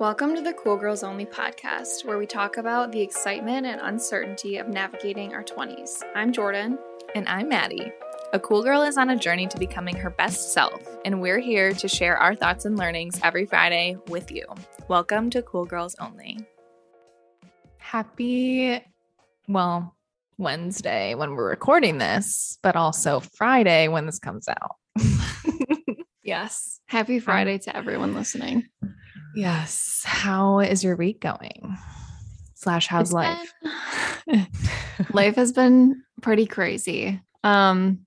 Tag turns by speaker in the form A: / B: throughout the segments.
A: Welcome to the Cool Girls Only podcast, where we talk about the excitement and uncertainty of navigating our 20s. I'm Jordan.
B: And I'm Maddie. A cool girl is on a journey to becoming her best self, and we're here to share our thoughts and learnings every Friday with you. Welcome to Cool Girls Only. Happy, well, Wednesday when we're recording this, but also Friday when this comes out.
A: Yes. Happy um, Friday to everyone listening.
B: Yes. How is your week going? Slash, how's
A: It's
B: life?
A: been- life has been pretty crazy. Um,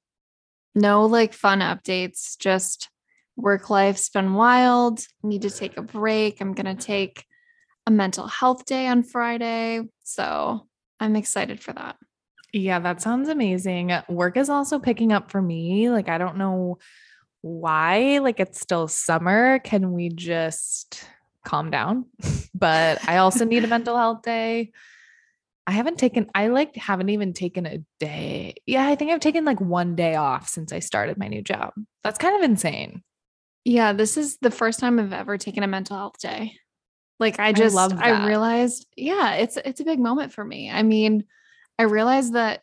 A: no like fun updates, just work life's been wild. Need to take a break. I'm gonna take a mental health day on Friday. So I'm excited for that.
B: Yeah, that sounds amazing. Work is also picking up for me. Like, I don't know why. Like, it's still summer. Can we just calm down? but I also need a mental health day. I haven't taken, I like haven't even taken a day. Yeah, I think I've taken like one day off since I started my new job. That's kind of insane.
A: Yeah, this is the first time I've ever taken a mental health day. Like I
B: I
A: just
B: love
A: I, realized, yeah, it's it's a big moment for me. I mean, I realized that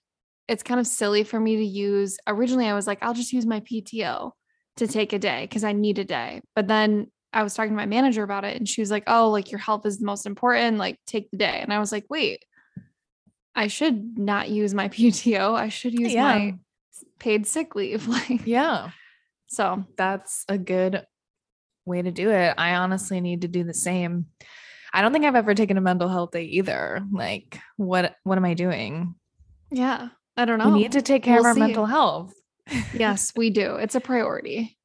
A: it's kind of silly for me to use originally I was like, I'll just use my PTO to take a day because I need a day. But then I was talking to my manager about it and she was like, Oh, like your health is the most important, like take the day. And I was like, wait, I should not use my PTO. I should use
B: Yeah.
A: my paid sick leave. Like
B: Yeah.
A: so
B: That's a good way to do it. I honestly need to do the same. I don't think I've ever taken a mental health day either. Like, what what am I doing?
A: yeah. I don't know.
B: We need to take care
A: We'll
B: of our
A: see.
B: mental health.
A: Yes, we do. It's a priority.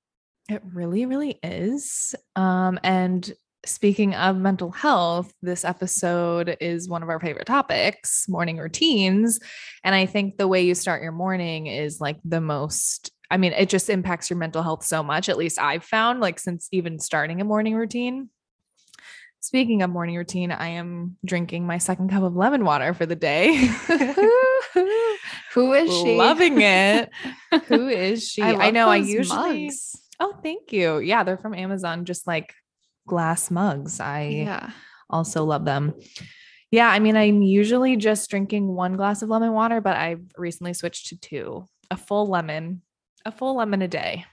B: It really, really is. Um, and speaking of mental health, this episode is one of our favorite topics, morning routines. And I think the way you start your morning is like the most, I mean, it just impacts your mental health so much. At least I've found, like, since even starting a morning routine. Speaking of morning routine, I am drinking my second cup of lemon water for the day.
A: Who is she?
B: Loving it. Who is she? I,
A: love
B: know I usually
A: mugs.
B: Oh, thank you. Yeah, they're from Amazon, just like glass mugs. I
A: Yeah.
B: also love them. Yeah, I mean, I'm usually just drinking one glass of lemon water, but I've recently switched to two a full lemon, a full lemon a day.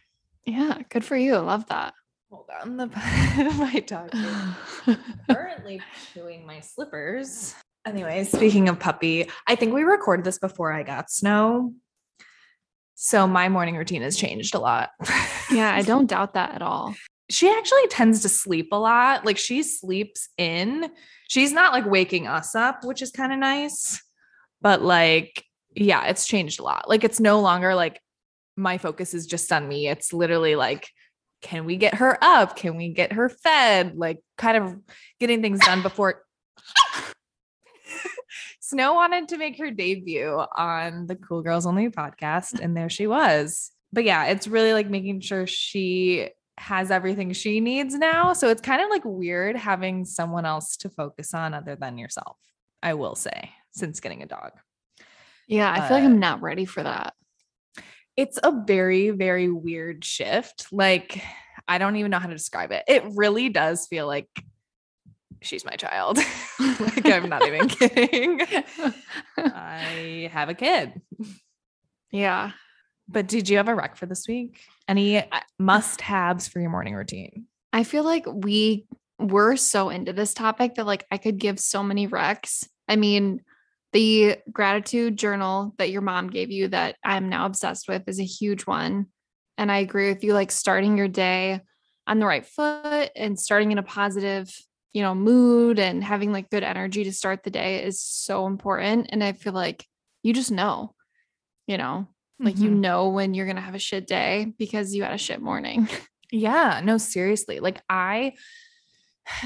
A: Yeah. Good for you. I love that.
B: Hold on, the my dog is currently chewing my slippers. Anyway, speaking of puppy, I think we recorded this before I got snow. So my morning routine has changed a lot.
A: yeah. I don't doubt that at all.
B: she actually tends to sleep a lot. Like she sleeps in. She's not like waking us up, which is kind of nice. But like, yeah, it's changed a lot. Like it's no longer like my focus is just on me. It's literally like, can we get her up? Can we get her fed? Like kind of getting things done before Snow wanted to make her debut on the Cool Girls Only podcast, and there she was. But yeah, it's really like making sure she has everything she needs now. So it's kind of like weird having someone else to focus on other than yourself, I will say, since getting a dog.
A: Yeah. I feel like I'm not ready for that.
B: It's a very, very weird shift. Like, I don't even know how to describe it. It really does feel like she's my child. like, I'm not even kidding. I have a kid.
A: yeah.
B: But did you have a rec for this week? Any uh, must haves for your morning routine?
A: I feel like we were so into this topic that like I could give so many recs. I mean, the gratitude journal that your mom gave you that I'm now obsessed with is a huge one. And I agree with you, like starting your day on the right foot and starting in a positive, you know, mood and having like good energy to start the day is so important. And I feel like you just know, you know, like you
B: Mhm.
A: know when you're gonna have a shit day because you had a shit morning.
B: Yeah, no, seriously. Like I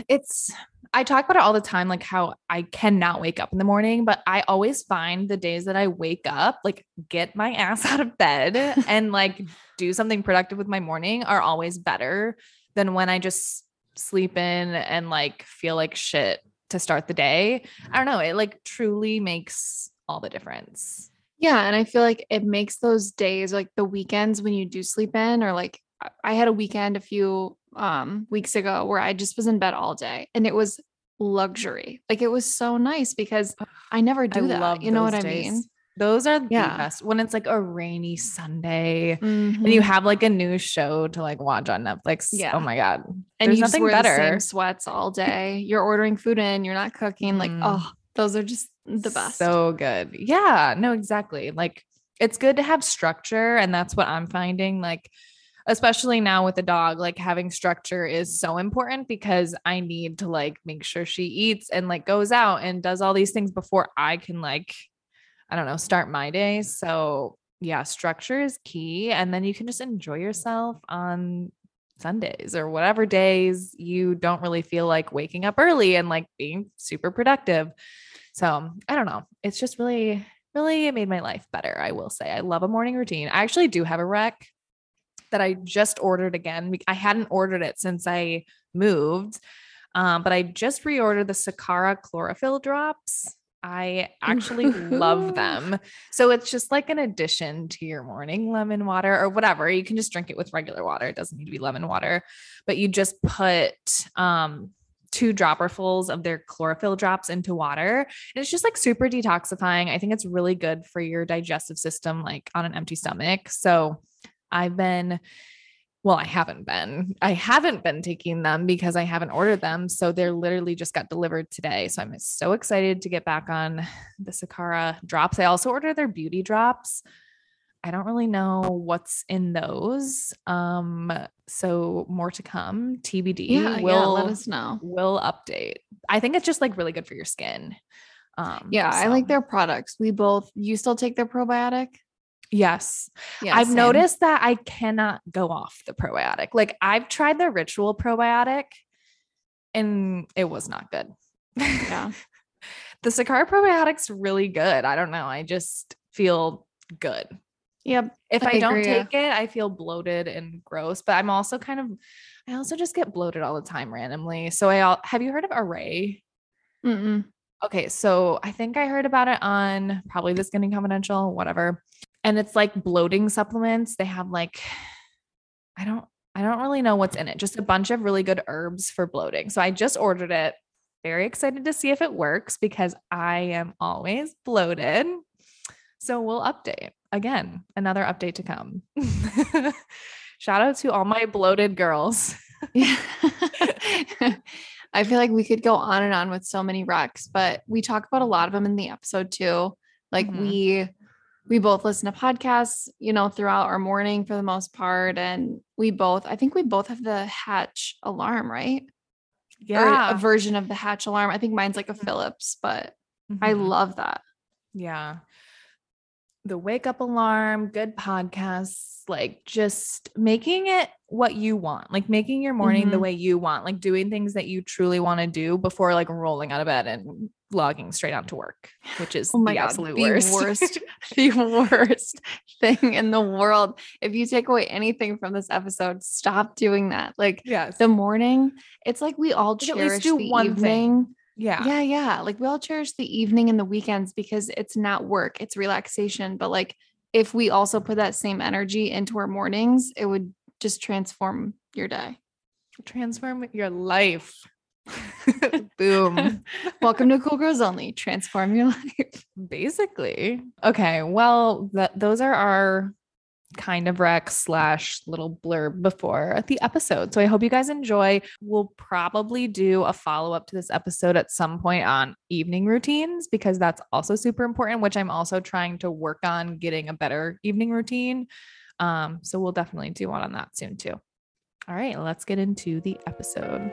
B: it's I talk about it all the time, like how I cannot wake up in the morning, but I always find the days that I wake up, like get my ass out of bed and like do something productive with my morning are always better than when I just sleep in and like feel like shit to start the day. I don't know. It like truly makes all the difference.
A: Yeah. And I feel like it makes those days like the weekends when you do sleep in, or like I- had a weekend a few um weeks ago where I just was in bed all day and it was luxury. Like it was so nice because I never do
B: I
A: that. you know what
B: those
A: I mean?
B: Those are the
A: Yeah.
B: best when it's like a rainy Sunday and
A: Mhm.
B: you have like a new show to like watch on Netflix.
A: Yeah.
B: Oh my God.
A: and
B: There's
A: you just
B: nothing
A: the
B: better.
A: same sweats all day. You're ordering food in, you're not cooking. Like,
B: Mhm.
A: oh, those are just the best.
B: So good. Yeah, no, exactly. Like it's good to have structure. And that's what I'm finding. Like, especially now with the dog, like having structure is so important because I need to like make sure she eats and like goes out and does all these things before I can like, I don't know, start my day. So yeah, structure is key. And then you can just enjoy yourself on Sundays or whatever days you don't really feel like waking up early and like being super productive. So I don't know. It's just really, really it made my life better. I will say. I love a morning routine. I actually do have a rec that I just ordered again. I hadn't ordered it since I moved, um, but I just reordered the Sakara chlorophyll drops. I actually love them. So it's just like an addition to your morning lemon water or whatever. You can just drink it with regular water. It doesn't need to be lemon water, but you just put um two dropperfuls of their chlorophyll drops into water. And it's just like super detoxifying. I think it's really good for your digestive system, like on an empty stomach. So I've been, well, I haven't been, I haven't been taking them because I haven't ordered them. So they're literally just got delivered today. So I'm so excited to get back on the Sakara drops. I also ordered their beauty drops. I don't really know what's in those. Um, so more to come. TBD.
A: yeah, yeah, let us know.
B: will update. I think it's just like really good for your skin. Um,
A: Yeah, I like their products. We both you still take their probiotic?
B: Yes,
A: Yeah.
B: I've
A: same.
B: noticed that I cannot go off the probiotic. Like I've tried the ritual probiotic, and it was not good.
A: Yeah.
B: the Sakara probiotic's really good. I don't know. I just feel good.
A: Yep.
B: If
A: I
B: I, don't
A: agree, yeah.
B: take it, I feel bloated and gross. But I'm also kind of, I also just get bloated all the time randomly. So I all, have you heard of Arrae?
A: Mm-mm.
B: Okay, so I think I heard about it on probably the Skinny Confidential, whatever. And it's like bloating supplements. They have like I don't I don't really know what's in it. Just a bunch of really good herbs for bloating. So I just ordered it. Very excited to see if it works because I am always bloated. So we'll update. Again, another update to come. Shout out to all my bloated girls.
A: Yeah. I feel like we could go on and on with so many recs, but we talk about a lot of them in the episode too. Like
B: Mhm.
A: we we both listen to podcasts, you know, throughout our morning for the most part. And we both, I think we both have the hatch alarm, right? Or a version of the hatch alarm. I think mine's like a
B: Mhm.
A: Philips, but I
B: Mhm.
A: love that.
B: Yeah. The wake up alarm, good podcasts, like just making it what you want, like making your morning the
A: Mhm.
B: way you want, like doing things that you truly want to do before like rolling out of bed and logging straight out to work, which is
A: Oh my
B: the
A: god,
B: absolute
A: the
B: worst.
A: worst, the worst thing in the world. If you take away anything from this episode, stop doing that. Like
B: yes.
A: the morning, it's like we all
B: Like, at least
A: cherish
B: do
A: the
B: one thing.
A: evening.
B: yeah.
A: Yeah, yeah. Like we all cherish the evening and the weekends because it's not work, it's relaxation. But like if we also put that same energy into our mornings, it would just transform your day.
B: Transform your life. Boom.
A: Welcome to Cool Girls Only. Transform your life.
B: Basically. Okay. Well, those are our kind of rec slash little blurb before the episode. So I hope you guys enjoy. We'll probably do a follow up to this episode at some point on evening routines because that's also super important, which I'm also trying to work on getting a better evening routine. Um, so we'll definitely do one on that soon too. All right, let's get into the episode.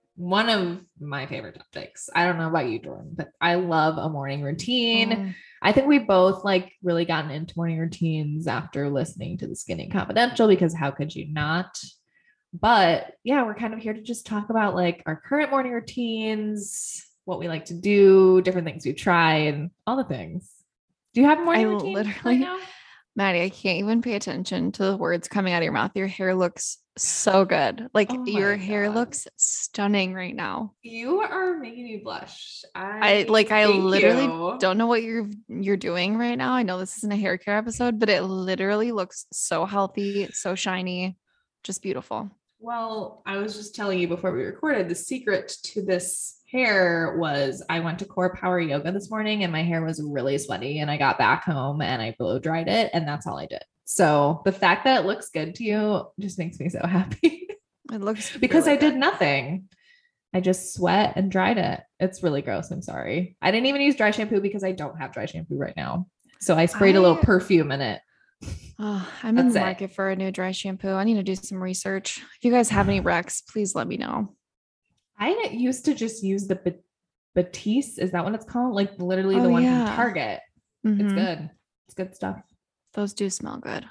B: one of my favorite topics. I don't know about you, Jordan, but I love a morning routine.
A: Mm.
B: I think we both like really gotten into morning routines after listening to the Skinny Confidential because how could you not? But yeah, we're kind of here to just talk about like our current morning routines, what we like to do, different things we try, and all the things. Do you have a morning
A: I
B: routine right
A: literally-
B: now?
A: Maddie, I can't even pay attention to the words coming out of your mouth. Your hair looks so good. Like
B: Oh
A: your hair
B: God.
A: looks stunning right now.
B: You are making me blush.
A: I like I literally
B: you.
A: don't know what you're you're doing right now. I know this isn't a hair care episode, but it literally looks so healthy, so shiny, just beautiful.
B: Well, I was just telling you before we recorded the secret to this hair was I went to core power yoga this morning and my hair was really sweaty and I got back home and I blow dried it and that's all I did. So the fact that it looks good to you just makes me so happy
A: It looks
B: because
A: really
B: I did
A: good.
B: nothing. I just sweat and dried it. It's really gross. I'm sorry. I didn't even use dry shampoo because I don't have dry shampoo right now. So I sprayed a little perfume in it.
A: Oh, I'm in the
B: That's it.
A: market for a new dry shampoo. I need to do some research. If you guys have any recs, please let me know.
B: I used to just use the Batiste. Is that what it's called? Like literally the
A: Oh,
B: one
A: yeah.
B: from Target. It's
A: Mhm.
B: good. It's good stuff.
A: Those do smell good.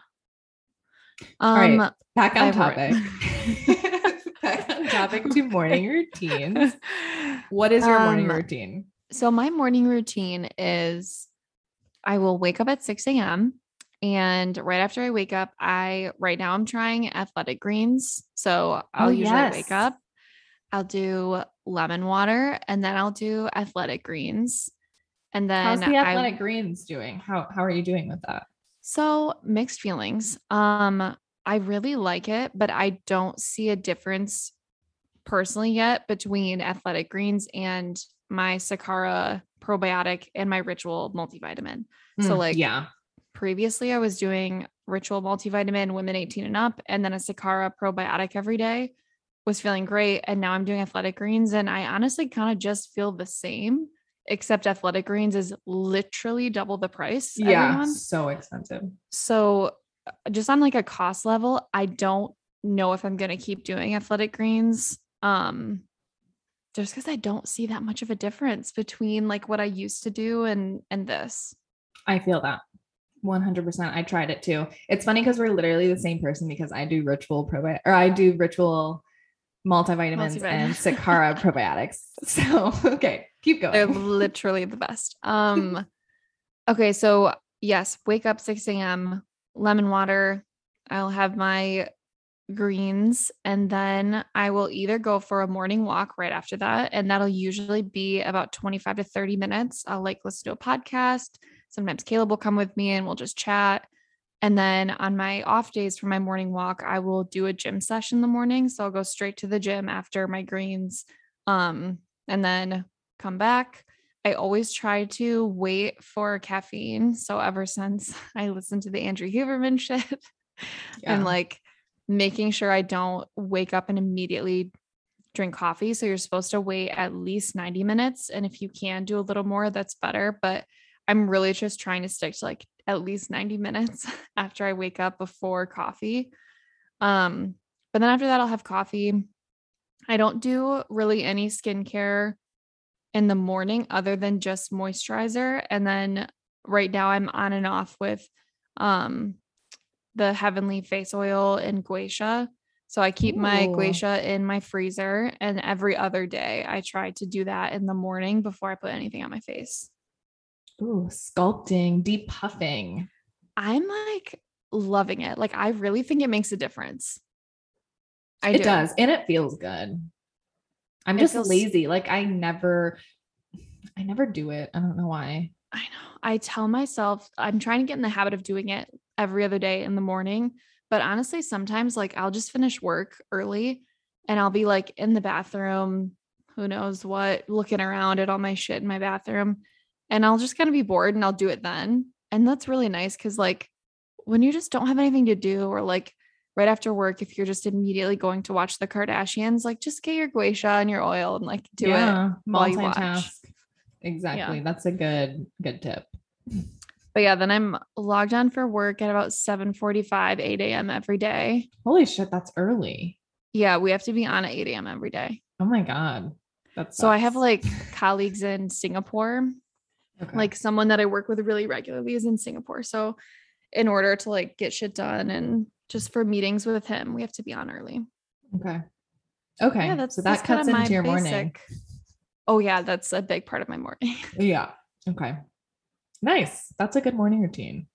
B: right.
A: Um,
B: Back on topic. Back on topic to morning routines. What is your morning
A: Um,
B: routine?
A: so my morning routine is I will wake up at 6 a.m. And right after I wake up, I right now I'm trying athletic greens. So I'll
B: Oh,
A: usually
B: yes.
A: wake up, I'll do lemon water, and then I'll do athletic greens. And then
B: How's the
A: I-
B: athletic greens doing? How how are you doing with that?
A: So mixed feelings. Um, I really like it, but I don't see a difference personally yet between athletic greens and my Sakara probiotic and my ritual multivitamin. So,
B: Mm,
A: like,
B: yeah.
A: Previously, I was doing ritual multivitamin, women 18 and up, and then a Sakara probiotic every day. Was feeling great. And now I'm doing athletic greens, and I honestly kind of just feel the same, except athletic greens is literally double the price.
B: Yeah. So expensive.
A: So, uh, just on like a cost level, I don't know if I'm going to keep doing athletic greens. Um, just because I don't see that much of a difference between like what I used to do and and this.
B: I feel that. 100%. I tried it too. It's funny because we're literally the same person because I do ritual probiotic or I do ritual multivitamins and. Sakara probiotics. So, okay, keep going.
A: They're literally the best. Um, okay, so yes, wake up 6 a.m., lemon water. I'll have my greens, and then I will either go for a morning walk right after that, and that'll usually be about 25 to 30 minutes. I'll like listen to a podcast. Sometimes Caleb will come with me and we'll just chat. And then on my off days for my morning walk, I will do a gym session in the morning. So I'll go straight to the gym after my greens. Um, and then come back. I always try to wait for caffeine. So ever since I listened to the Andrew Huberman shit
B: Yeah.
A: and like making sure I don't wake up and immediately drink coffee. So you're supposed to wait at least 90 minutes. And if you can do a little more, that's better. But I'm really just trying to stick to like at least 90 minutes after I wake up before coffee. Um, but then after that, I'll have coffee. I don't do really any skincare in the morning other than just moisturizer. And then right now I'm on and off with um the heavenly face oil and guasha. So I keep my
B: Ooh.
A: guasha in my freezer and every other day I try to do that in the morning before I put anything on my face.
B: Ooh, sculpting, deep puffing.
A: I'm like loving it. Like I really think it makes a difference. I
B: it
A: do.
B: does. And it feels good. I'm just
A: feels-
B: lazy. Like I never, I never do it. I don't know why.
A: I know. I tell myself I'm trying to get in the habit of doing it every other day in the morning. But honestly, sometimes like I'll just finish work early and I'll be like in the bathroom, who knows what, looking around at all my shit in my bathroom. And I'll just kind of be bored and I'll do it then. And that's really nice because, like, when you just don't have anything to do, or like right after work, if you're just immediately going to watch the Kardashians, like just get your guasha and your oil and like do it. while you watch.
B: Exactly. That's a good, good tip.
A: But yeah, then I'm logged on for work at about 7 45, 8 a.m. every day.
B: Holy shit, that's early.
A: Yeah, we have to be on at 8 a.m. every day.
B: Oh my god. That's
A: So I have like colleagues in Singapore, like someone that I work with really regularly is in Singapore. So in order to like get shit done and just for meetings with him, we have to be on early.
B: okay. Okay.
A: Yeah, that's
B: so
A: that's
B: that
A: kinda
B: cuts into your morning.
A: Oh yeah, that's a big part of my morning.
B: Yeah. Okay. Nice. That's a good morning routine.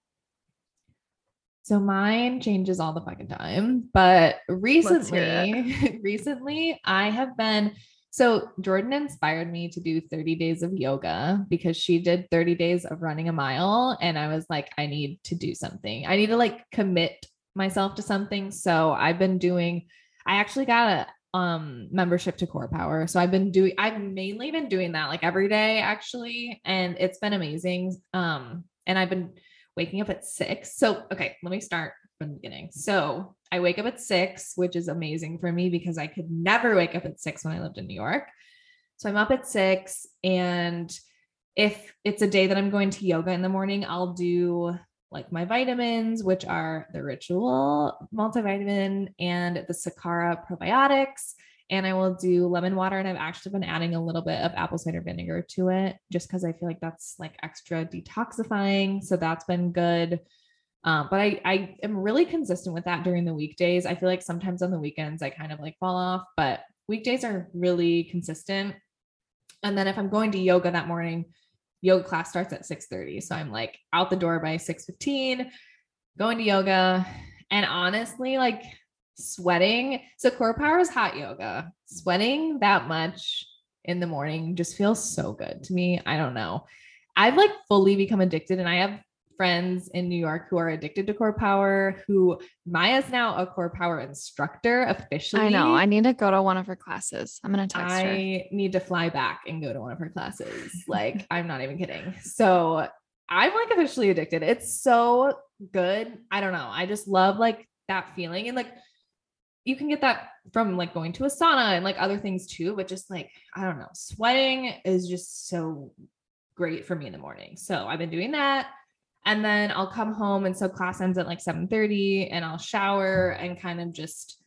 B: So mine changes all the fucking time, but recently, recently I have been so Jordan inspired me to do 30 days of yoga because she did 30 days of running a mile and I was like I need to do something. I need to like commit myself to something. So I've been doing I actually got a um membership to core power so i've been doing i've mainly been doing that like every day actually and it's been amazing um and i've been waking up at six. So, okay, let me start from the beginning. So, I wake up at six, which is amazing for me because I could never wake up at six when I lived in New York. So, I'm up at six. And if it's a day that I'm going to yoga in the morning, I'll do like my vitamins, which are the ritual multivitamin and the Sakara probiotics and I will do lemon water. And I've actually been adding a little bit of apple cider vinegar to it just because I feel like that's like extra detoxifying. So that's been good. Um, but I, I am really consistent with that during the weekdays. I feel like sometimes on the weekends I kind of like fall off, but weekdays are really consistent. And then if I'm going to yoga that morning, yoga class starts at 6:30. So I'm like out the door by 6:15, going to yoga. And honestly, like sweating. So core power is hot yoga. Sweating that much in the morning just feels so good to me. I don't know. I've like fully become addicted and I have friends in New York who are addicted to core power who Maya's now a core power instructor officially.
A: I know. I need to go to one of her classes. I'm going to text
B: I
A: her.
B: I need to fly back and go to one of her classes. like I'm not even kidding. So I'm like officially addicted. It's so good. I don't know. I just love like that feeling and like you can get that from like going to a sauna and like other things too, but just like, I don't know, sweating is just so great for me in the morning. So I've been doing that. And then I'll come home. And so class ends at like 7 30 and I'll shower and kind of just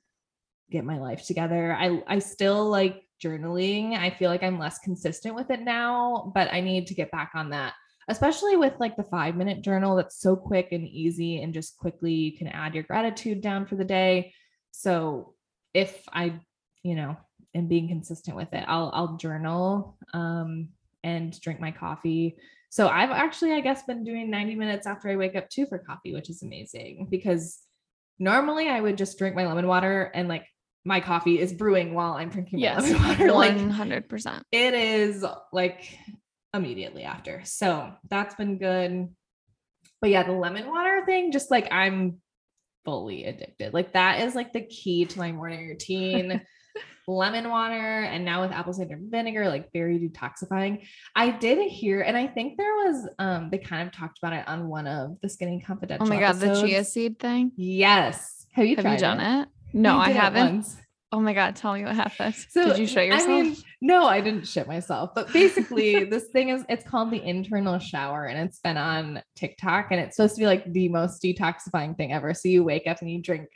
B: get my life together. I, I still like journaling. I feel like I'm less consistent with it now, but I need to get back on that especially with like the five minute journal that's so quick and easy and just quickly you can add your gratitude down for the day. So if I, you know, am being consistent with it, I'll I'll journal um and drink my coffee. So I've actually, I guess, been doing 90 minutes after I wake up too for coffee, which is amazing because normally I would just drink my lemon water and like my coffee is brewing while I'm drinking yes, my lemon water.
A: Like 100%.
B: It is like immediately after. So that's been good. But yeah, the lemon water thing, just like I'm fully addicted. Like that is like the key to my morning routine. Lemon water and now with apple cider vinegar, like very detoxifying. I did hear, and I think there was um they kind of talked about it on one of the Skinny Confidential.
A: Oh my god,
B: episodes.
A: the chia seed thing.
B: Yes. Have you
A: Have
B: you
A: done
B: it?
A: it? No, I haven't. Oh my god, tell me what happened. So, Did you show yourself? I mean,
B: no, I didn't shit myself. But basically, this thing is it's called the internal shower and it's been on TikTok and it's supposed to be like the most detoxifying thing ever. So you wake up and you drink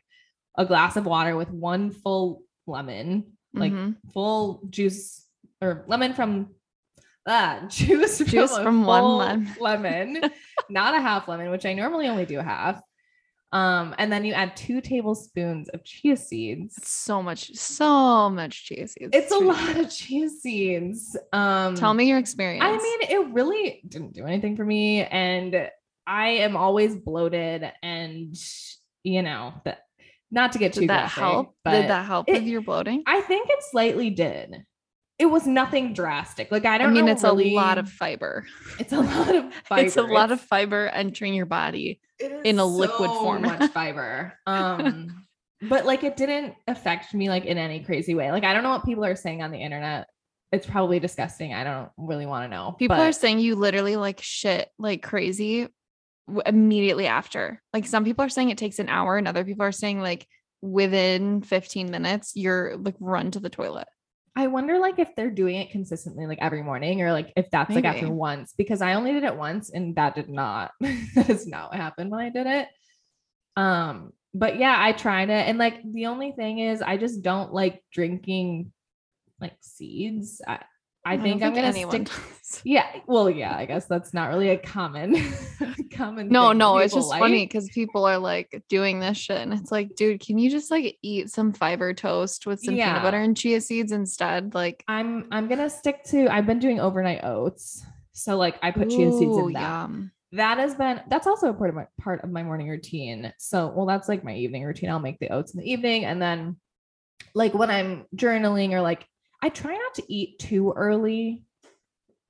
B: a glass of water with one full lemon, like mm-hmm. full juice or lemon from ah, juice,
A: juice from, from one lemon,
B: lemon not a half lemon, which I normally only do half. Um, and then you add two tablespoons of chia seeds.
A: It's so much, so much chia seeds.
B: It's a lot of chia seeds. Um,
A: tell me your experience.
B: I mean, it really didn't do anything for me, and I am always bloated, and you know that. Not to get too
A: that graphic, help? Did that help it, with your bloating?
B: I think it slightly did it was nothing drastic. Like I don't
A: I mean,
B: know
A: it's
B: really,
A: a lot of fiber.
B: It's a lot of fiber.
A: it's a lot of fiber entering your body in a liquid form.
B: much fiber. Um, but like it didn't affect me like in any crazy way. Like I don't know what people are saying on the internet. It's probably disgusting. I don't really want to know.
A: People but- are saying you literally like shit like crazy immediately after. Like some people are saying it takes an hour, and other people are saying like within 15 minutes you're like run to the toilet.
B: I wonder like if they're doing it consistently like every morning or like if that's Maybe. like after once because I only did it once and that did not that is not what happened when I did it. Um but yeah, I tried it and like the only thing is I just don't like drinking like seeds. I, I, think, I'm gonna stick. Yeah, well, yeah, I guess that's not really a common, common.
A: No, no, it's just like. funny because people are like doing this shit, and it's like, dude, can you just like eat some fiber toast with some yeah. peanut butter and chia seeds instead? Like,
B: I'm I'm gonna stick to. I've been doing overnight oats, so like I put Ooh, chia seeds in that. Yum. That has been that's also a part of my part of my morning routine. So, well, that's like my evening routine. I'll make the oats in the evening, and then like when I'm journaling or like I try not to eat too early.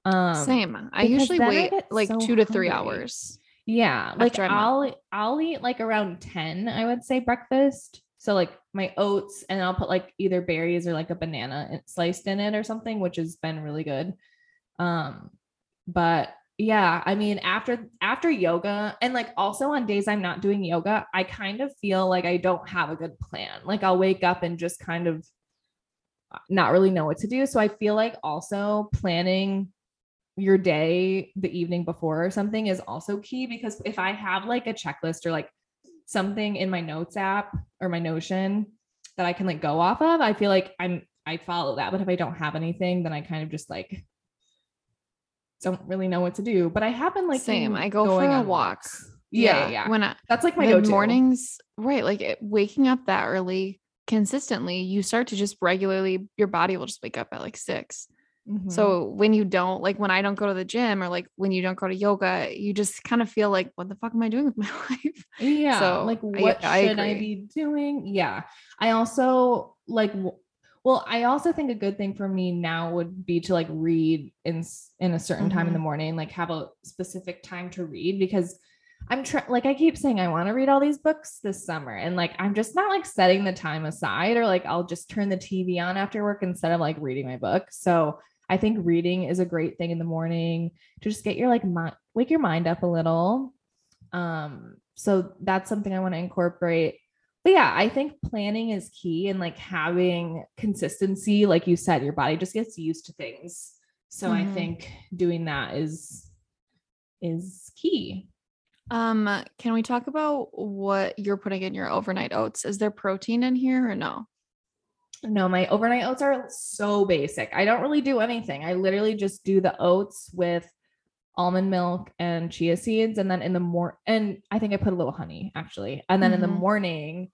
A: Um, Same. I usually wait I like so two to three hungry. hours.
B: Yeah, like I'll I'll eat like around ten. I would say breakfast. So like my oats, and I'll put like either berries or like a banana sliced in it or something, which has been really good. Um, but yeah, I mean after after yoga and like also on days I'm not doing yoga, I kind of feel like I don't have a good plan. Like I'll wake up and just kind of not really know what to do. So I feel like also planning your day the evening before or something is also key because if I have like a checklist or like something in my notes app or my Notion that I can like go off of, I feel like I'm I follow that. But if I don't have anything, then I kind of just like don't really know what to do. But I have been like
A: same. I go for a walk.
B: Yeah, yeah, yeah.
A: When I
B: that's like my go
A: mornings, right? Like it, waking up that early consistently, you start to just regularly, your body will just wake up at like 6 mm-hmm. So when you don't, like when I don't go to the gym or like when you don't go to yoga, you just kind of feel like, what the fuck am I doing with my life?
B: Yeah. So like, what I, should I, I be doing? Yeah. I also like, well, I also think a good thing for me now would be to like read in in a certain mm-hmm. time in the mm-hmm. morning, like have a specific time to read because I'm trying, like, I keep saying I want to read all these books this summer. And like, I'm just not like setting the time aside or like I'll just turn the TV on after work instead of like reading my book. So I think reading is a great thing in the morning to just get your like, mi- wake your mind up a little. Um, so that's something I want to incorporate. But yeah, I think planning is key and like having consistency. Like you said, your body just gets used to things. So mm-hmm. I think doing that is is key.
A: Um, can we talk about what you're putting in your overnight oats? Is there protein in here or no?
B: No, my overnight oats are so basic. I don't really do anything. I literally just do the oats with almond milk and chia seeds and then in the more and I think I put a little honey actually. And then mm-hmm. in the mm-hmm. morning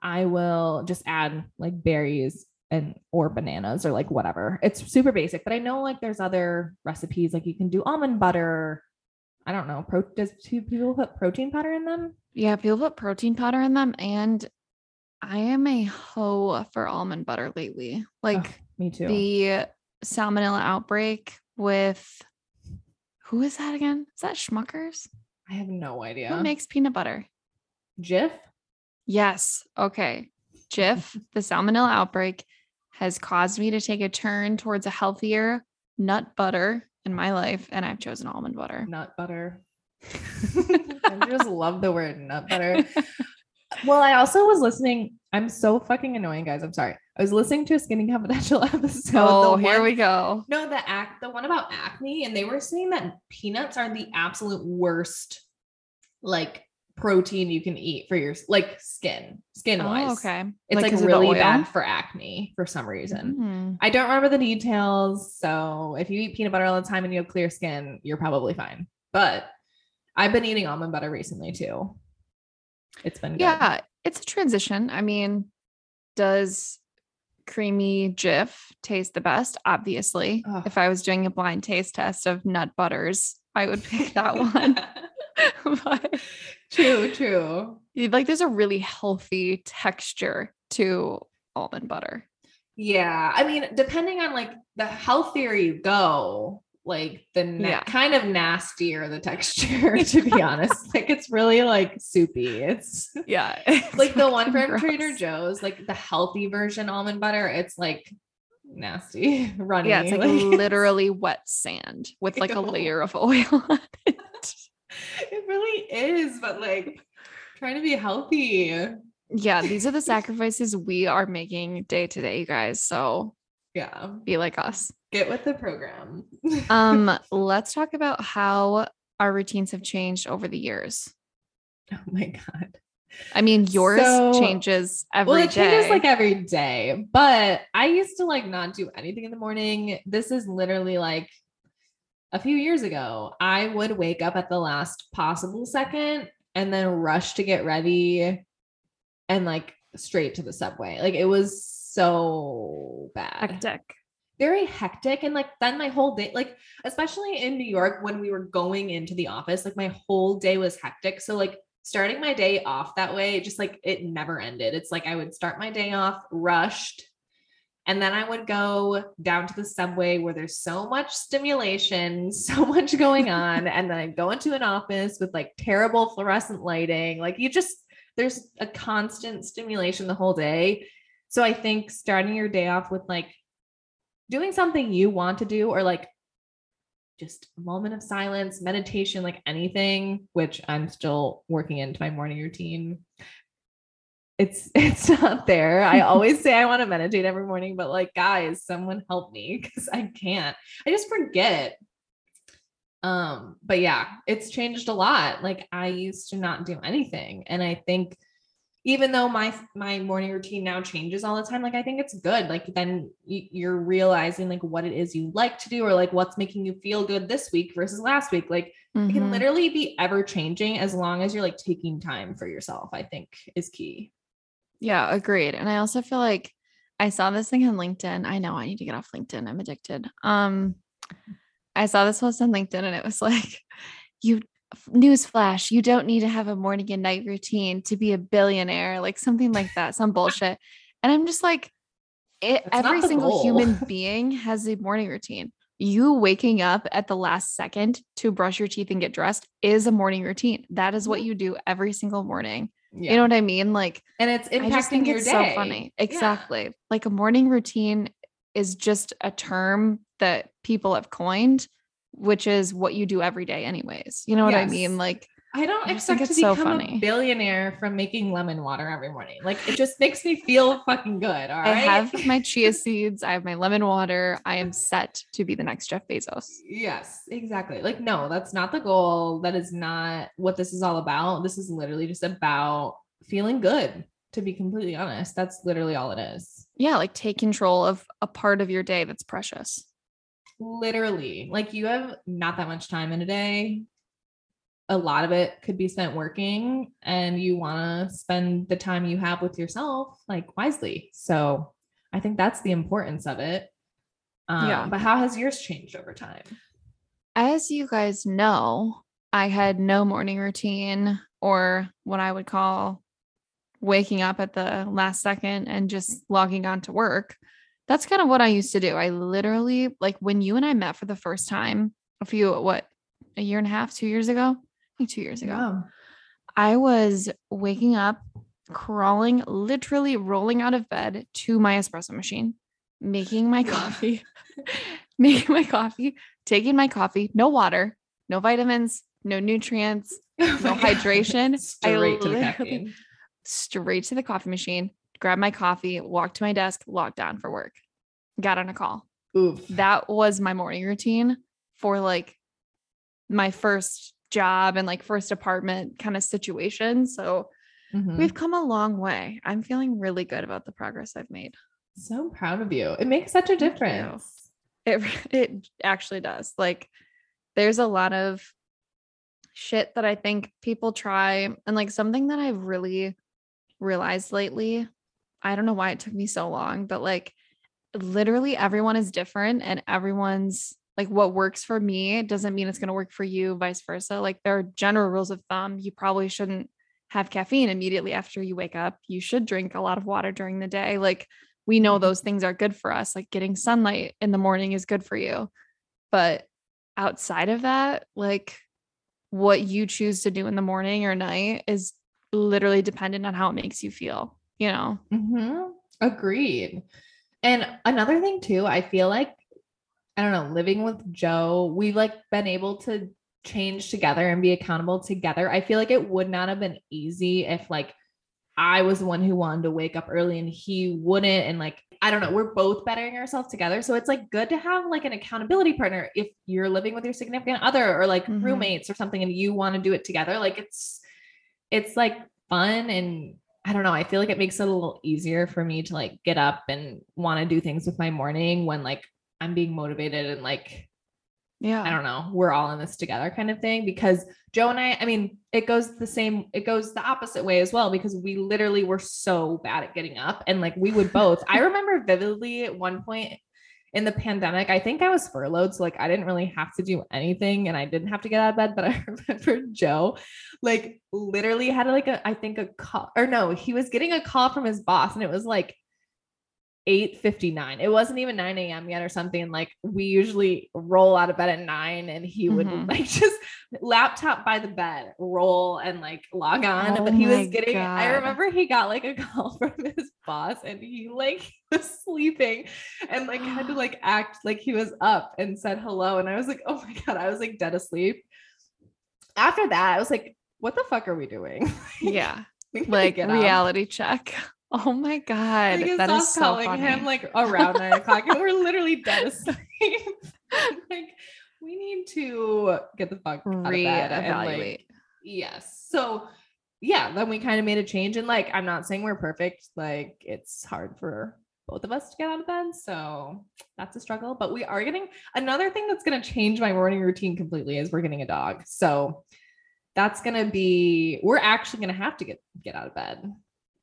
B: I will just add like berries and or bananas or like whatever. It's super basic, but I know like there's other recipes like you can do almond butter I don't know. Pro does two people put protein powder in them?
A: Yeah, people put protein powder in them. And I am a hoe for almond butter lately. Like oh,
B: me too.
A: The salmonella outbreak with who is that again? Is that Schmuckers?
B: I have no idea.
A: Who makes peanut butter?
B: Jif?
A: Yes. Okay. Jif, the salmonella outbreak has caused me to take a turn towards a healthier nut butter in my life, and I've chosen almond butter.
B: Nut butter. I just love the word nut butter. well, I also was listening. I'm so fucking annoying, guys. I'm sorry. I was listening to a Skinny Confidential episode.
A: Oh, here one, we go.
B: No, the act, the one about acne, and they were saying that peanuts are the absolute worst, like protein you can eat for your like skin, skin oh, wise.
A: Oh, okay.
B: It's like, like really bad for acne for some reason. Mm-hmm. I don't remember the details. So if you eat peanut butter all the time and you have clear skin, you're probably fine. But I've been eating almond butter recently too. It's been good.
A: Yeah, it's a transition. I mean, does creamy Jif taste the best? Obviously. If I was doing a blind taste test of nut butters, I would pick that one.
B: but true, true.
A: Like there's a really healthy texture to almond butter.
B: Yeah. I mean, depending on like the healthier you go, like the na- yeah. kind of nastier the texture, to be honest. Like it's really like soupy. It's
A: yeah.
B: It's like the one from gross. Trader Joe's, like the healthy version almond butter. It's like nasty, runny.
A: Yeah, it's like, like literally wet sand with like a layer of oil on it
B: it really is, but like trying to be healthy.
A: Yeah, these are the sacrifices we are making day to day, you guys. So
B: yeah,
A: be like us.
B: Get with the program.
A: um, let's talk about how our routines have changed over the years.
B: Oh my god.
A: I mean, yours
B: So-
A: changes every
B: well, it changes like every day, but I used to like not do anything in the morning. This is literally like a few years ago. I would wake up at the last possible second and then rush to get ready and like straight to the subway. Like it was so bad
A: hectic.
B: very hectic and like then my whole day like especially in New York when we were going into the office like my whole day was hectic so like starting my day off that way just like it never ended it's like I would start my day off rushed and then I would go down to the subway where there's so much stimulation, so much going on. And then I'd go into an office with like terrible fluorescent lighting. Like you just, there's a constant stimulation the whole day. So I think starting your day off with like doing something you want to do or like just a moment of silence, meditation, like anything, which I'm still working into my morning routine. It's it's not there. I always say I want to meditate every morning, but like guys, someone help me because I can't. I just forget. Um, but yeah, it's changed a lot. Like I used to not do anything. And I think even though my my morning routine now changes all the time like i think it's good like then you're realizing like what it is you like to do or like what's making you feel good this week versus last week like it can
A: Mhm.
B: literally be ever changing as long as you're like taking time for yourself i think is key
A: Yeah, agreed. And I also feel like I saw this thing on LinkedIn. I know I need to get off LinkedIn. I'm addicted. Um, I saw this post on LinkedIn and it was like, you newsflash, you don't need to have a morning and night routine to be a billionaire, like something like that, some bullshit. And I'm just like, it, every single
B: goal.
A: human being has a morning routine. You waking up at the last second to brush your teeth and get dressed is a morning routine. That is what you do every single morning.
B: Yeah
A: You know what I mean? Like
B: and it's impacting
A: I just think
B: your
A: it's
B: day
A: so funny.
B: Yeah.
A: Exactly. Like a morning routine is just a term that people have coined, which is what you do every day, anyways. You know what I mean? Like,
B: I don't
A: I
B: expect to
A: it's so
B: become
A: funny.
B: a billionaire from making lemon water every morning. Like it just makes me feel fucking good. All right.
A: I have my chia seeds, I have my lemon water. I am set to be the next Jeff Bezos.
B: Yes, exactly. Like, no, that's not the goal. That is not what this is all about. This is literally just about feeling good, to be completely honest. That's literally all it is.
A: Yeah, like take control of a part of your day that's precious.
B: Literally, like, you have not that much time in a day. A lot of it could be spent working, and you want to spend the time you have with yourself like wisely. So, I think that's the importance of it. Um,
A: Yeah.
B: But how has yours changed over time?
A: As you guys know, I had no morning routine or what I would call waking up at the last second and just logging on to work. That's kind of what I used to do. I literally, like when you and I met for the first time a few, what, a year and a half, two years ago? I two years ago. I was waking up, crawling, literally rolling out of bed to my espresso machine, making my coffee, making my coffee, taking my coffee, no water, no vitamins, no nutrients, oh
B: no
A: hydration. I
B: Straight to the caffeine.
A: straight to the coffee machine, grab my coffee, walk to my desk, locked on for work, got on a call.
B: Oof.
A: That was my morning routine for like my first job and like first apartment kind of situation. So
B: Mhm.
A: we've come a long way. I'm feeling really good about the progress I've made.
B: So proud of you. It makes such a difference.
A: It it actually does. Like there's a lot of shit that I think people try and like something that I've really realized lately. I don't know why it took me so long, but like literally everyone is different and everyone's like what works for me doesn't mean it's going to work for you vice versa. Like there are general rules of thumb. You probably shouldn't have caffeine immediately after you wake up. You should drink a lot of water during the day. Like we know
B: Mhm.
A: those things are good for us. Like getting sunlight in the morning is good for you. But outside of that, like what you choose to do in the morning or night is literally dependent on how it makes you feel, you know?
B: hmm Agreed. And another thing too, I feel like I don't know, living with Joe, we've like been able to change together and be accountable together. I feel like it would not have been easy if like I was the one who wanted to wake up early and he wouldn't. And like, I don't know, we're both bettering ourselves together. So it's like good to have like an accountability partner if you're living with your significant other or like
A: Mhm.
B: roommates or something and you want to do it together. Like it's, it's like fun and I don't know. I feel like it makes it a little easier for me to like get up and want to do things with my morning when like I'm being motivated and like
A: Yeah.
B: I don't know, we're all in this together kind of thing. Because Joe and I, I mean, it goes the same, it goes the opposite way as well, because we literally were so bad at getting up. And like we would both, I remember vividly at one point in the pandemic, I think I was furloughed. So like I didn't really have to do anything and I didn't have to get out of bed. But I remember Joe like literally had like a, I think a call or no, he was getting a call from his boss and it was like 8:59. It wasn't even 9 a.m. yet or something. Like we usually roll out of bed at nine and he would
A: Mhm.
B: like just laptop by the bed, roll and like log on.
A: Oh
B: but he was getting I remember he got like a call from his boss and he like was sleeping and like had to like act like he was up and said hello. And I was like, oh my God, I was like dead asleep. After that, I was like, what the fuck are we doing?
A: Yeah.
B: We need to
A: Like
B: get up.
A: reality check. Oh my God.
B: Like,
A: that is so
B: calling
A: funny.
B: him like around nine o'clock, and we're literally dead asleep. like, we need to get the fuck out of bed like, yes. So, yeah, then we kind of made a change, and like, I'm not saying we're perfect. Like, it's hard for both of us to get out of bed, so that's a struggle. But we are getting another thing that's going to change my morning routine completely is we're getting a dog. So. That's gonna be. We're actually gonna have to get get out of bed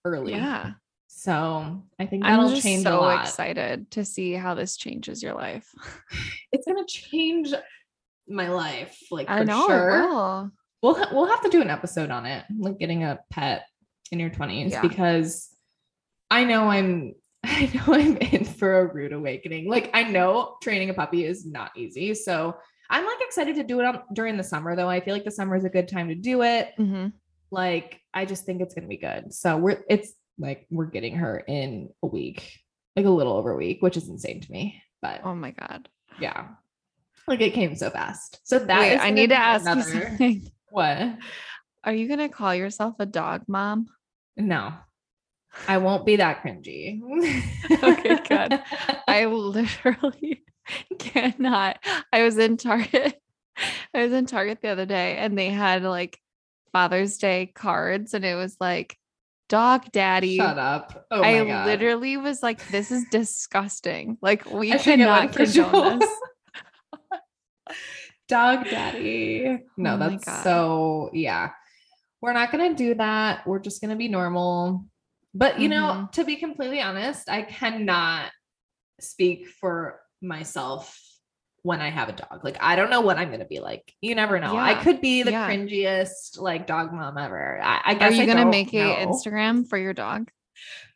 B: early.
A: yeah.
B: So I think that'll
A: I'm just
B: change a
A: so excited to see how this changes your life.
B: It's gonna change my life, like
A: I
B: for
A: know.
B: sure. We'll ha- we'll have to do an episode on it, like getting a pet in your twenties,
A: Yeah.
B: because I know I'm I know I'm in for a rude awakening. Like I know training a puppy is not easy, so I'm like excited to do it on, during the summer. Though I feel like the summer is a good time to do it.
A: Mhm.
B: Like I just think it's gonna be good. So we're it's like we're getting her in a week, like a little over a week, which is insane to me. But
A: Oh my God.
B: yeah. Like it came so fast. So that
A: Wait, I need to ask you something.
B: What?
A: Are you going to call yourself a dog mom?
B: No. I won't be that cringy.
A: Okay, good. I literally cannot. I was in Target. I was in Target the other day and they had like Father's Day cards and it was like dog daddy.
B: Shut up. Oh my
A: I
B: God.
A: literally was like, this is disgusting. Like we
B: I should get one
A: cannot condone this.
B: Dog daddy. No,
A: Oh
B: that's so yeah. We're not gonna do that. We're just gonna be normal. But you know,
A: Mhm.
B: to be completely honest, I cannot speak for myself when I have a dog. Like I don't know what I'm gonna be like. You never know. I could be the
A: Yeah.
B: cringiest like dog mom ever. I, I
A: Are
B: guess
A: you
B: I
A: gonna
B: don't
A: make a. Instagram for your dog?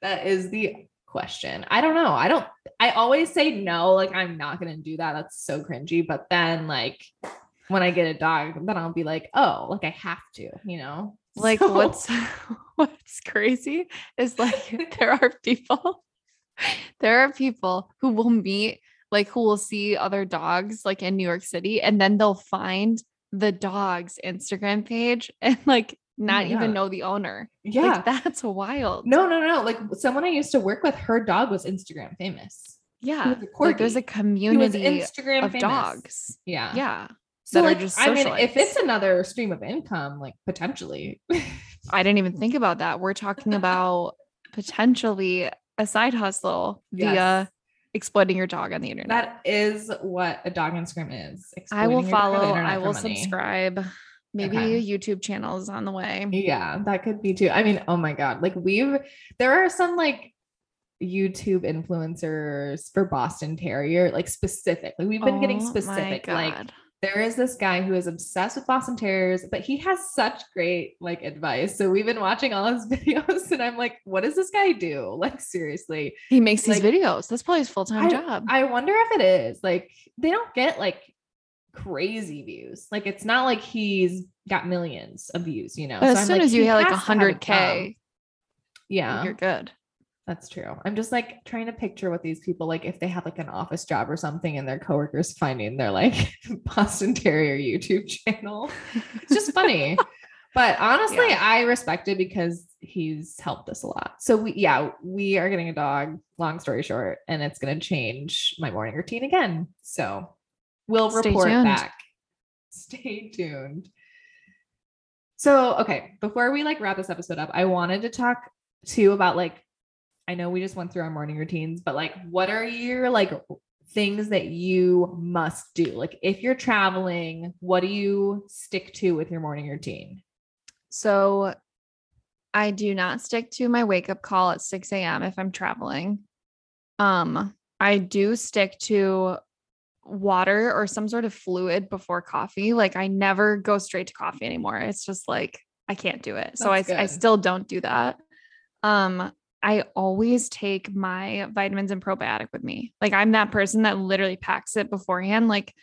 B: That is the question. I don't know. I don't, I always say no, like I'm not going to do that. That's so cringy. But then, like, when I get a dog, then I'll be like, oh, like I have to, you know?
A: Like
B: So-
A: what's what's crazy is like there are people there are people who will meet like who will see other dogs like in New York City and then they'll find the dog's Instagram page and like oh not
B: my
A: even know the owner.
B: yeah.
A: Like that's wild.
B: no, no, no. Like someone I used to work with, her dog was Instagram famous.
A: Yeah. Like there's a
B: corgi. He was
A: community
B: Instagram
A: of
B: famous.
A: dogs.
B: Yeah.
A: Yeah.
B: So, like,
A: just
B: I mean, if it's another stream of income, like potentially,
A: I didn't even think about that. We're talking about potentially a side hustle via
B: Yes.
A: Exploiting your dog on the internet.
B: that is what a dog Instagram is.
A: I will
B: exploiting your dog on the
A: follow, I will subscribe. Maybe
B: Okay.
A: a YouTube channel is on the way.
B: Yeah, that could be too. I mean, oh my God. Like we've there are some like YouTube influencers for Boston Terrier, like specifically. We've been getting
A: Oh my
B: specific. Like
A: God.
B: There is this guy who is obsessed with Boston Terriers, but he has such great like advice. So we've been watching all his videos and I'm like, what does this guy do? Like seriously.
A: he makes these
B: like,
A: videos. That's probably his full-time job.
B: I wonder if it is. Like they don't get like crazy views. Like it's not like he's got millions of views, you know.
A: but
B: So
A: as
B: I'm
A: soon
B: like,
A: as you hit like
B: has to have
A: hundred
B: income.
A: K,
B: Yeah.
A: you're good.
B: That's true. I'm just like trying to picture what these people like if they have like an office job or something and their coworkers finding their like Boston Terrier YouTube channel. It's just funny. but honestly,
A: Yeah.
B: I respect it because he's helped us a lot. So we yeah, we are getting a dog, long story short, and it's gonna change my morning routine again. So we'll
A: Stay
B: report
A: tuned.
B: back. Stay tuned. So, okay, before we like wrap this episode up, I wanted to talk too about like I know we just went through our morning routines, but like what are your like things that you must do? Like if you're traveling, what do you stick to with your morning routine?
A: So I do not stick to my wake up call at 6 a.m. if I'm traveling. Um, I do stick to water or some sort of fluid before coffee. Like I never go straight to coffee anymore. It's just like I can't do it. So I,
B: That's
A: I still don't do that. Um, I always take my vitamins and probiotic with me. Like I'm that person that literally packs it beforehand. Like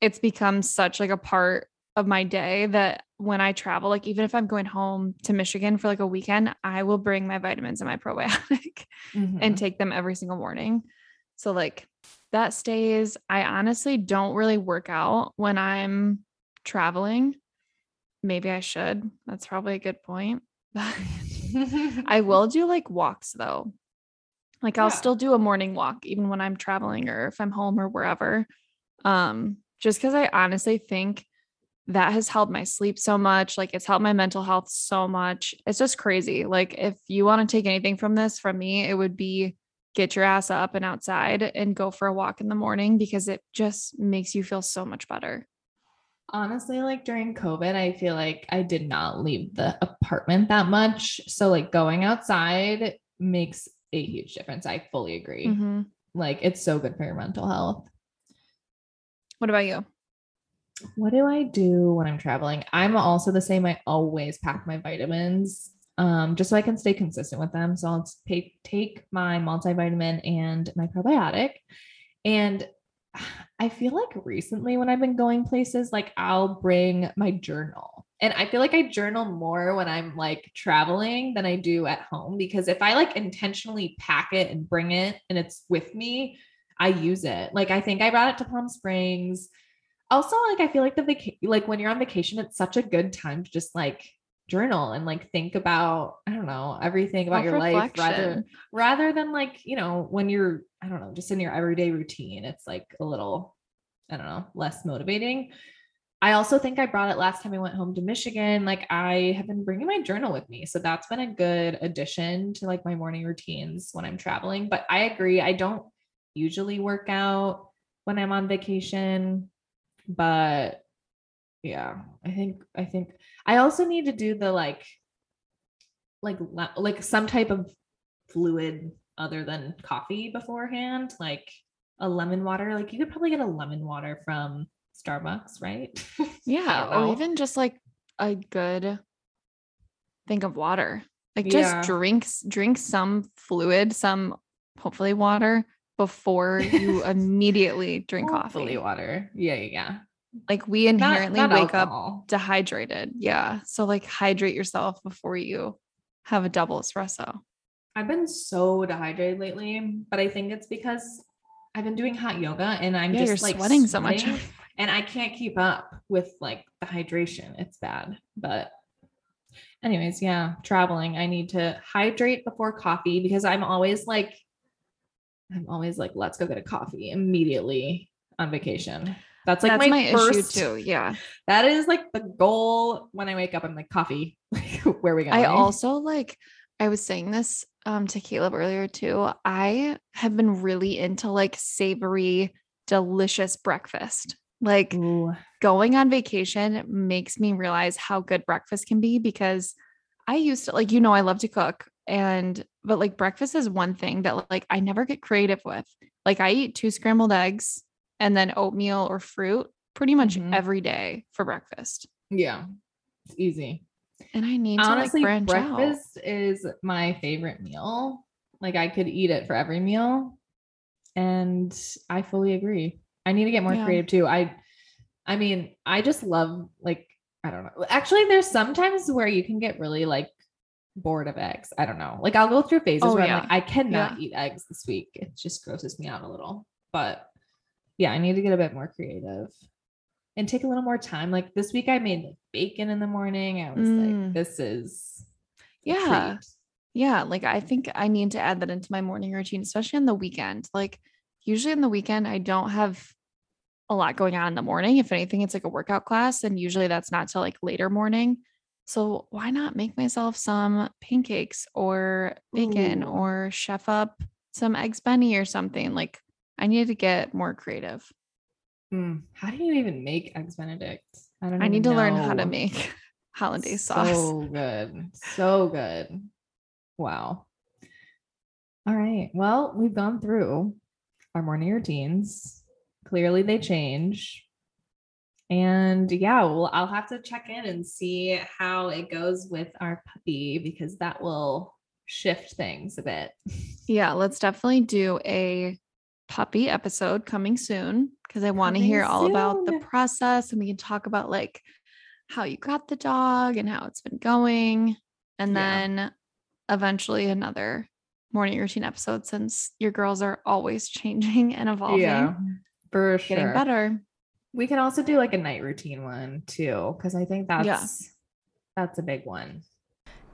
A: it's become such like a part of my day that when I travel, like even if I'm going home to Michigan for like a weekend, I will bring my vitamins and my probiotic
B: Mm-hmm.
A: and take them every single morning. So like that stays. I honestly don't really work out when I'm traveling. Maybe I should. That's probably a good point. I will do like walks though. Like I'll
B: Yeah.
A: still do a morning walk even when I'm traveling or if I'm home or wherever. Um just cuz I honestly think that has helped my sleep so much. Like it's helped my mental health so much. It's just crazy. Like if you want to take anything from this from me, it would be get your ass up and outside and go for a walk in the morning because it just makes you feel so much better.
B: Honestly, like during COVID, I feel like I did not leave the apartment that much. So, like, going outside makes a huge difference. I fully agree.
A: Mhm.
B: Like, it's so good for your mental health.
A: What about you?
B: What do I do when I'm traveling? I'm also the same. I always pack my vitamins um, just so I can stay consistent with them. So, I'll take my multivitamin and my probiotic. And I feel like recently when I've been going places, like I'll bring my journal. And I feel like I journal more when I'm like traveling than I do at home because if I like intentionally pack it and bring it and it's with me, I use it. Like I think I brought it to Palm Springs. Also, like I feel like the vac- like when you're on vacation, it's such a good time to just like journal and like think about I don't know everything about your life rather rather than like you know when you're i don't know just in your everyday routine it's like a little i don't know less motivating. I also think i brought it last time i went home to michigan like i have been bringing my journal with me so that's been a good addition to like my morning routines when i'm traveling but i agree i don't usually work out when i'm on vacation but yeah i think i think i also need to do the like like like some type of fluid other than coffee beforehand like a lemon water like you could probably get a lemon water from starbucks right
A: Yeah, or
B: oh.
A: even just like a good think of water. Like just
B: Yeah.
A: drinks drink some fluid, some hopefully water before you immediately drink coffee.
B: Hopefully
A: coffee.
B: water yeah yeah yeah
A: Like we inherently
B: not
A: wake up dehydrated. Yeah. So like hydrate yourself before you have a double espresso.
B: I've been so dehydrated lately, but I think it's because I've been doing hot yoga and I'm
A: yeah,
B: just like
A: sweating so much.
B: and I can't keep up with like the hydration. It's bad. But anyways, yeah, traveling, I need to hydrate before coffee because I'm always like I'm always like let's go get a coffee immediately on vacation. That's like
A: That's
B: my,
A: my,
B: first,
A: issue too. Yeah.
B: That is like the goal when I wake up. I'm like coffee. Where are we going?
A: I also like I was saying this um to Caleb earlier too. I have been really into like savory, delicious breakfast. Like
B: Ooh.
A: going on vacation makes me realize how good breakfast can be because I used to like you know I love to cook and but like breakfast is one thing that like I never get creative with. Like I eat two scrambled eggs and then oatmeal or fruit pretty much
B: Mhm.
A: every day for breakfast.
B: Yeah, it's easy.
A: And I need
B: Honestly,
A: to like branch out.
B: breakfast is my favorite meal. Like I could eat it for every meal. And I fully agree. I need to get more
A: Yeah.
B: creative too. I I mean, I just love like I don't know. Actually, there's sometimes where you can get really like bored of eggs. I don't know. Like I'll go through phases
A: Oh,
B: where
A: yeah.
B: I'm like, I cannot eat eggs this week. It just grosses me out a little. But yeah, I need to get a bit more creative and take a little more time. Like this week, I made like bacon in the morning. I was
A: Mm.
B: like, this is
A: Yeah.
B: treat.
A: Yeah, like I think I need to add that into my morning routine, especially on the weekend. Like usually on the weekend, I don't have a lot going on in the morning. If anything, it's like a workout class, and usually that's not till like later morning. So why not make myself some pancakes or bacon
C: Ooh.
A: or chef up some eggs benny or something? Like I need to get more creative.
C: Mm, How do you even make eggs Benedict? I don't.
A: I need to
C: even
A: learn how to make hollandaise sauce.
C: So good. So good. Wow. All right. Well, we've gone through our morning routines. Clearly they change. And yeah, well, I'll have to check in and see how it goes with our puppy because that will shift things a bit.
A: Yeah, let's definitely do a puppy episode coming soon because I want to hear
C: Coming
A: all about the process and we can talk about like how you got the dog and how it's been going. And
C: Yeah.
A: then eventually another morning routine episode since your girls are always changing and evolving,
C: for sure.
A: getting better.
C: We can also do like a night routine one too, because I think that's
A: Yeah.
C: that's a big one.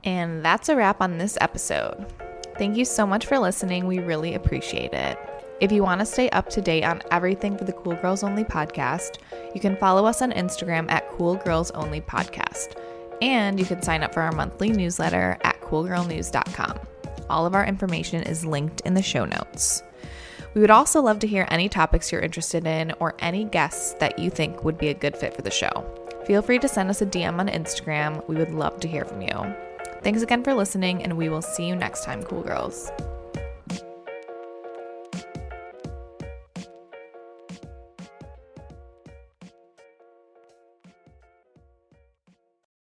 B: And that's a wrap on this episode. Thank you so much for listening. We really appreciate it. If you want to stay up to date on everything for the Cool Girls Only podcast, you can follow us on Instagram at Cool Girls Only Podcast. And you can sign up for our monthly newsletter at coolgirlnews.com. All of our information is linked in the show notes. We would also love to hear any topics you're interested in or any guests that you think would be a good fit for the show. Feel free to send us a DM on Instagram. We would love to hear from you. Thanks again for listening, and we will see you next time, cool girls.